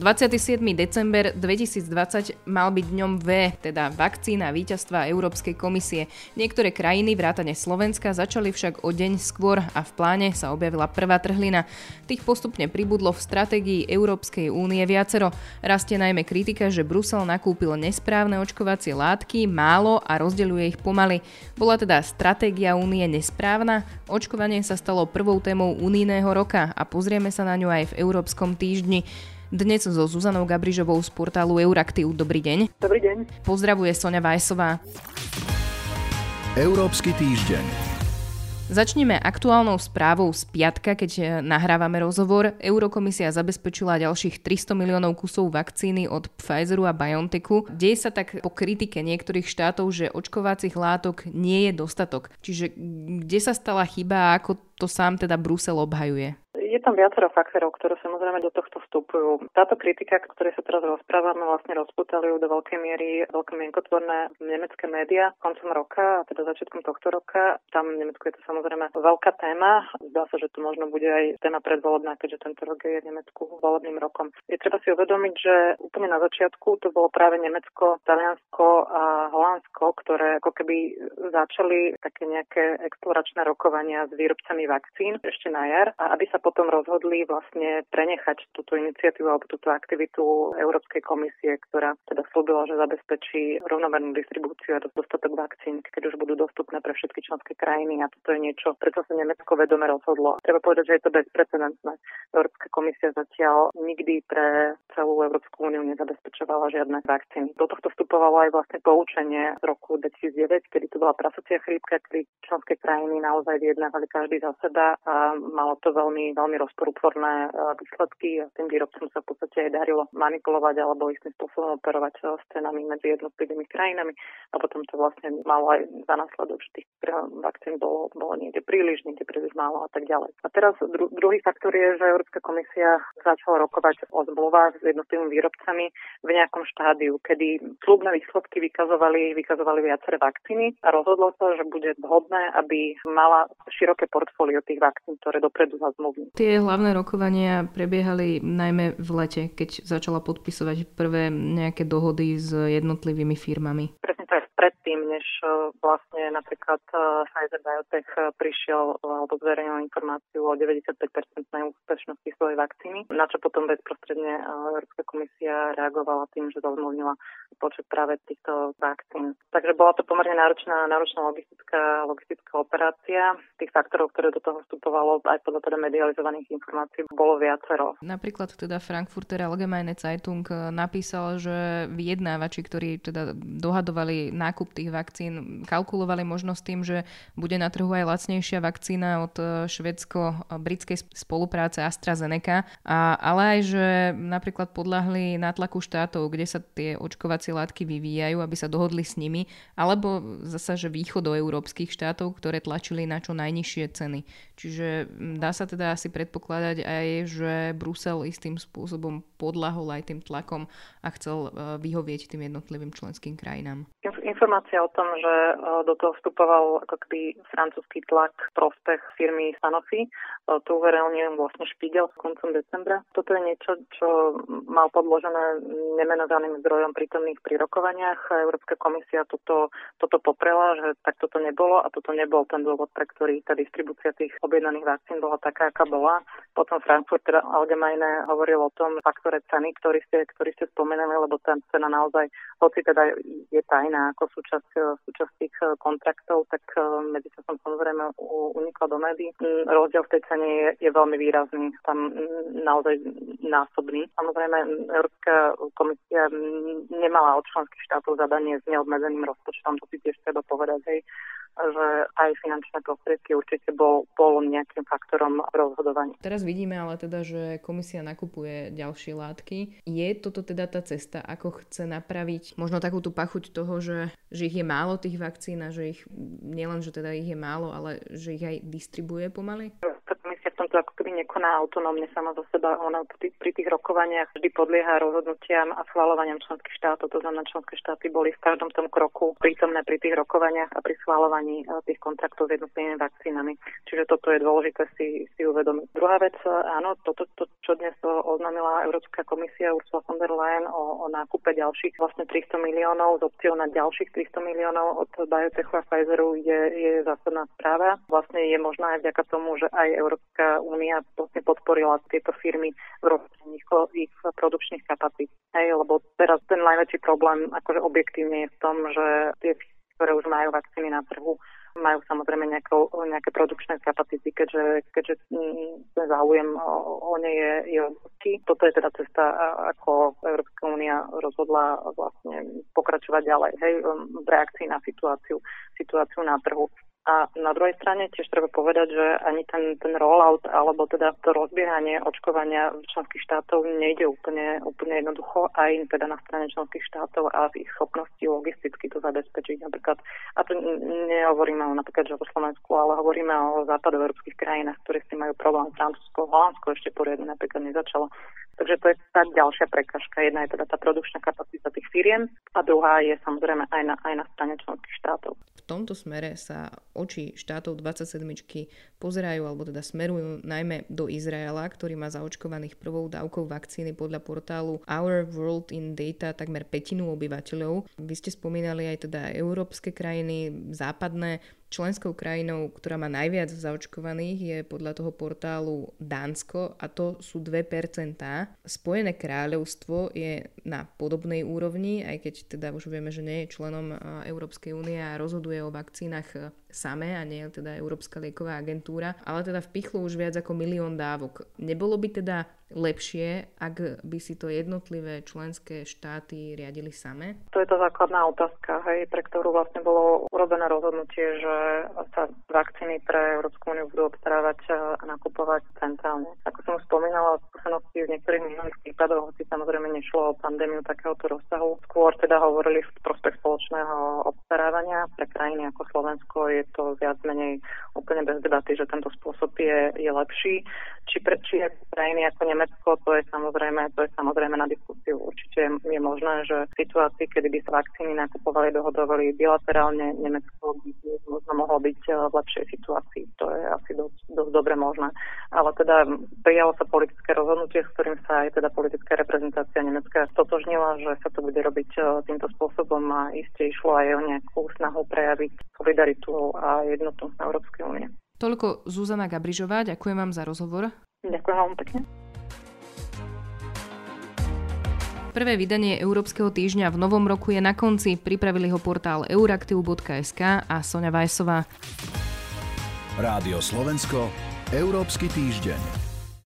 27. december 2020 mal byť dňom V, teda vakcína víťazstva Európskej komisie. Niektoré krajiny, vrátane Slovenska, začali však o deň skôr a v pláne sa objavila prvá trhlina. Tých postupne pribudlo v stratégii Európskej únie viacero. Rastie najmä kritika, že Brusel nakúpil nesprávne očkovacie látky, málo a rozdeľuje ich pomaly. Bola teda stratégia únie nesprávna? Očkovanie sa stalo prvou témou unijného roka a pozrieme sa na ňu aj v Európskom týždni. Dnes so Zuzanou Gabrižovou z portálu Euraktiv. Dobrý deň. Dobrý deň. Pozdravuje Sonja Vajsová. Európsky týždeň. Začneme aktuálnou správou z piatka, keď eh, nahrávame rozhovor. Eurokomisia zabezpečila ďalších 300 miliónov kusov vakcíny od Pfizeru a BioNTechu. Deje sa tak po kritike niektorých štátov, že očkovacích látok nie je dostatok. Čiže kde sa stala chyba a ako to sám teda Brusel obhajuje? Je tam viacero faktorov, ktoré samozrejme do tohto vstupujú. Táto kritika, ktorej sa teraz rozprávame, vlastne rozputali do veľkej miery veľké mienkotvorné nemecké médiá koncom roka, a teda začiatkom tohto roka. Tam v Nemecku je to samozrejme veľká téma. Zdá sa, že to možno bude aj téma predvolebná, keďže tento rok je v Nemecku volebným rokom. Je treba si uvedomiť, že úplne na začiatku to bolo práve Nemecko, Taliansko a Holandsko, ktoré ako keby začali také nejaké exploračné rokovania s výrobcami vakcín ešte na jar a aby sa potom potom rozhodli vlastne prenechať túto iniciatívu alebo túto aktivitu Európskej komisie, ktorá teda slúbila, že zabezpečí rovnomernú distribúciu a dostatok vakcín, keď už budú dostupné pre všetky členské krajiny. A toto je niečo, preto sa Nemecko vedome rozhodlo. Treba povedať, že je to bezprecedentné. Európska komisia zatiaľ nikdy pre celú Európsku úniu nezabezpečovala žiadne vakcíny. Do tohto vstupovalo aj vlastne poučenie z roku 2009, kedy to bola prasocia chrípka, kedy členské krajiny naozaj vyjednávali každý za seba a malo to veľmi, veľmi veľmi rozporúplné e, výsledky a tým výrobcom sa v podstate aj darilo manipulovať alebo istým spôsobom operovať s cenami medzi jednotlivými krajinami a potom to vlastne malo aj za následok, že tých vakcín bolo, bolo niekde príliš, niekde príliš málo a tak ďalej. A teraz dru- druhý faktor je, že Európska komisia začala rokovať o zmluvách s jednotlivými výrobcami v nejakom štádiu, kedy slubné výsledky vykazovali, vykazovali viaceré vakcíny a rozhodlo sa, že bude vhodné, aby mala široké portfólio tých vakcín, ktoré dopredu zazmluvní. Tie hlavné rokovania prebiehali najmä v lete, keď začala podpisovať prvé nejaké dohody s jednotlivými firmami. Presne tak, predtým, než e, vlastne napríklad e, Pfizer Biotech e, prišiel alebo zverejnil informáciu o 95-percentnej úspešnosti svojej vakcíny, na čo potom bezprostredne Európska komisia reagovala tým, že zazmluvnila počet práve týchto vakcín. Takže bola to pomerne náročná, náročná logistická, logistická operácia. Tých faktorov, ktoré do toho vstupovalo aj podľa teda medializovaných informácií bolo viacero. Napríklad teda Frankfurter Allgemeine Zeitung eh, napísal, že vyjednávači, ktorí teda dohadovali nákup tých vakcín, kalkulovali možno s tým, že bude na trhu aj lacnejšia vakcína od eh, švedsko-britskej spolupráce AstraZeneca, a, ale aj, že napríklad podľahli nátlaku štátov, kde sa tie očkovacie látky vyvíjajú, aby sa dohodli s nimi, alebo zasa, že východoeurópskych štátov, ktoré tlačili na čo najnižšie ceny. Čiže dá sa teda asi predpokladať aj, že Brusel istým spôsobom podlahol aj tým tlakom a chcel e, vyhovieť tým jednotlivým členským krajinám. Informácia o tom, že e, do toho vstupoval ako keby francúzsky tlak prospech firmy Sanofi, e, to uverejnil vlastne Špígel v koncom decembra. Toto je niečo, čo mal podložené nemenovaným zdrojom prítomných pri rokovaniach. Európska komisia toto, toto poprela, že tak toto nebolo a toto nebol ten dôvod, pre ktorý tá distribúcia tých objednaných vakcín bola taká, aká bola. Potom Frankfurt teda Allgemeine hovoril o tom faktore ceny, ktorý ste, ktorý ste spomenuli, lebo tá cena naozaj, hoci teda je tajná ako súčasť, súčasť tých eh, kontraktov, tak eh, medzi som samozrejme unikla do médií. Mm, rozdiel v tej cene je, je veľmi výrazný, tam mm, naozaj násobný. Samozrejme, Európska komisia mm, nemala od členských štátov zadanie s neobmedzeným rozpočtom, to si tiež treba povedať, hej že aj finančné prostriedky určite bol, bol nejakým faktorom v rozhodovaní. Teraz vidíme ale teda, že komisia nakupuje ďalšie látky. Je toto teda tá cesta, ako chce napraviť možno takú tú pachuť toho, že, že ich je málo tých vakcín a že ich nielen, že teda ich je málo, ale že ich aj distribuje pomaly? Tomto ako keby nekoná autonómne sama za seba. Ona pri tých rokovaniach vždy podlieha rozhodnutiam a schváľovaniam členských štátov. To znamená, členské štáty boli v každom tom kroku prítomné pri tých rokovaniach a pri schváľovaní e, tých kontraktov s jednotlivými vakcínami. Čiže toto je dôležité si, si uvedomiť. Druhá vec, e, áno, toto, to, čo dnes oznámila Európska komisia Ursula von der Leyen o, o nákupe ďalších vlastne 300 miliónov s opciou na ďalších 300 miliónov od Biotechu a Pfizeru je, je zásadná správa. Vlastne je možná aj vďaka tomu, že aj Európska únia vlastne podporila tieto firmy v rozšírení ich produkčných kapacít. Hej, lebo teraz ten najväčší problém akože objektívne je v tom, že tie ktoré už majú vakcíny na trhu, majú samozrejme nejakou, nejaké produkčné kapacity, keďže, keďže ten záujem o, o ne je, je obrovský. Toto je teda cesta, ako Európska únia rozhodla vlastne pokračovať ďalej hej, v reakcii na situáciu, situáciu na trhu. A na druhej strane tiež treba povedať, že ani ten, ten rollout alebo teda to rozbiehanie očkovania členských štátov nejde úplne, úplne jednoducho aj teda na strane členských štátov a v ich schopnosti logisticky to zabezpečiť. Napríklad, a to nehovoríme o napríklad že o Slovensku, ale hovoríme o západoeurópskych krajinách, ktoré si majú problém. Francúzsko, Holandsko ešte poriadne napríklad nezačalo Takže to je tá ďalšia prekažka. Jedna je teda tá produkčná kapacita tých firiem a druhá je samozrejme aj na, aj na strane členských štátov. V tomto smere sa oči štátov 27 pozerajú alebo teda smerujú najmä do Izraela, ktorý má zaočkovaných prvou dávkou vakcíny podľa portálu Our World in Data takmer petinu obyvateľov. Vy ste spomínali aj teda európske krajiny, západné, Členskou krajinou, ktorá má najviac zaočkovaných, je podľa toho portálu Dánsko a to sú 2%. Spojené kráľovstvo je na podobnej úrovni, aj keď teda už vieme, že nie je členom Európskej únie a rozhoduje o vakcínach samé a nie teda Európska lieková agentúra, ale teda vpichlo už viac ako milión dávok. Nebolo by teda lepšie, ak by si to jednotlivé členské štáty riadili same? To je tá základná otázka, hej, pre ktorú vlastne bolo urobené rozhodnutie, že sa vakcíny pre Európsku úniu budú obstarávať a nakupovať centrálne. Ako som už spomínala, skúsenosti v niektorých minulých prípadoch, hoci samozrejme nešlo o pandémiu takéhoto rozsahu, skôr teda hovorili v prospech spoločného obstarávania pre krajiny ako Slovensko je to viac menej úplne bez debaty, že tento spôsob je, je lepší. Či, pre, či je krajiny ako Nemecko, to je samozrejme, to je samozrejme na diskusiu. Určite je možné, že v situácii, kedy by sa vakcíny nakupovali, dohodovali bilaterálne, Nemecko by možno mohlo byť eh, v lepšej situácii. To je asi dosť, dosť dobre možné. Ale teda prijalo sa politické rozhodnutie, s ktorým sa aj teda politická reprezentácia Nemecka stotožnila, že sa to bude robiť eh, týmto spôsobom a iste išlo aj o nejakú snahu prejaviť solidaritu a jednotnosť na Európskej únie. Toľko Zuzana Gabrižová, ďakujem vám za rozhovor. Ďakujem vám pekne. Prvé vydanie Európskeho týždňa v novom roku je na konci. Pripravili ho portál euraktiv.sk a Sonja Vajsová. Rádio Slovensko, Európsky týždeň.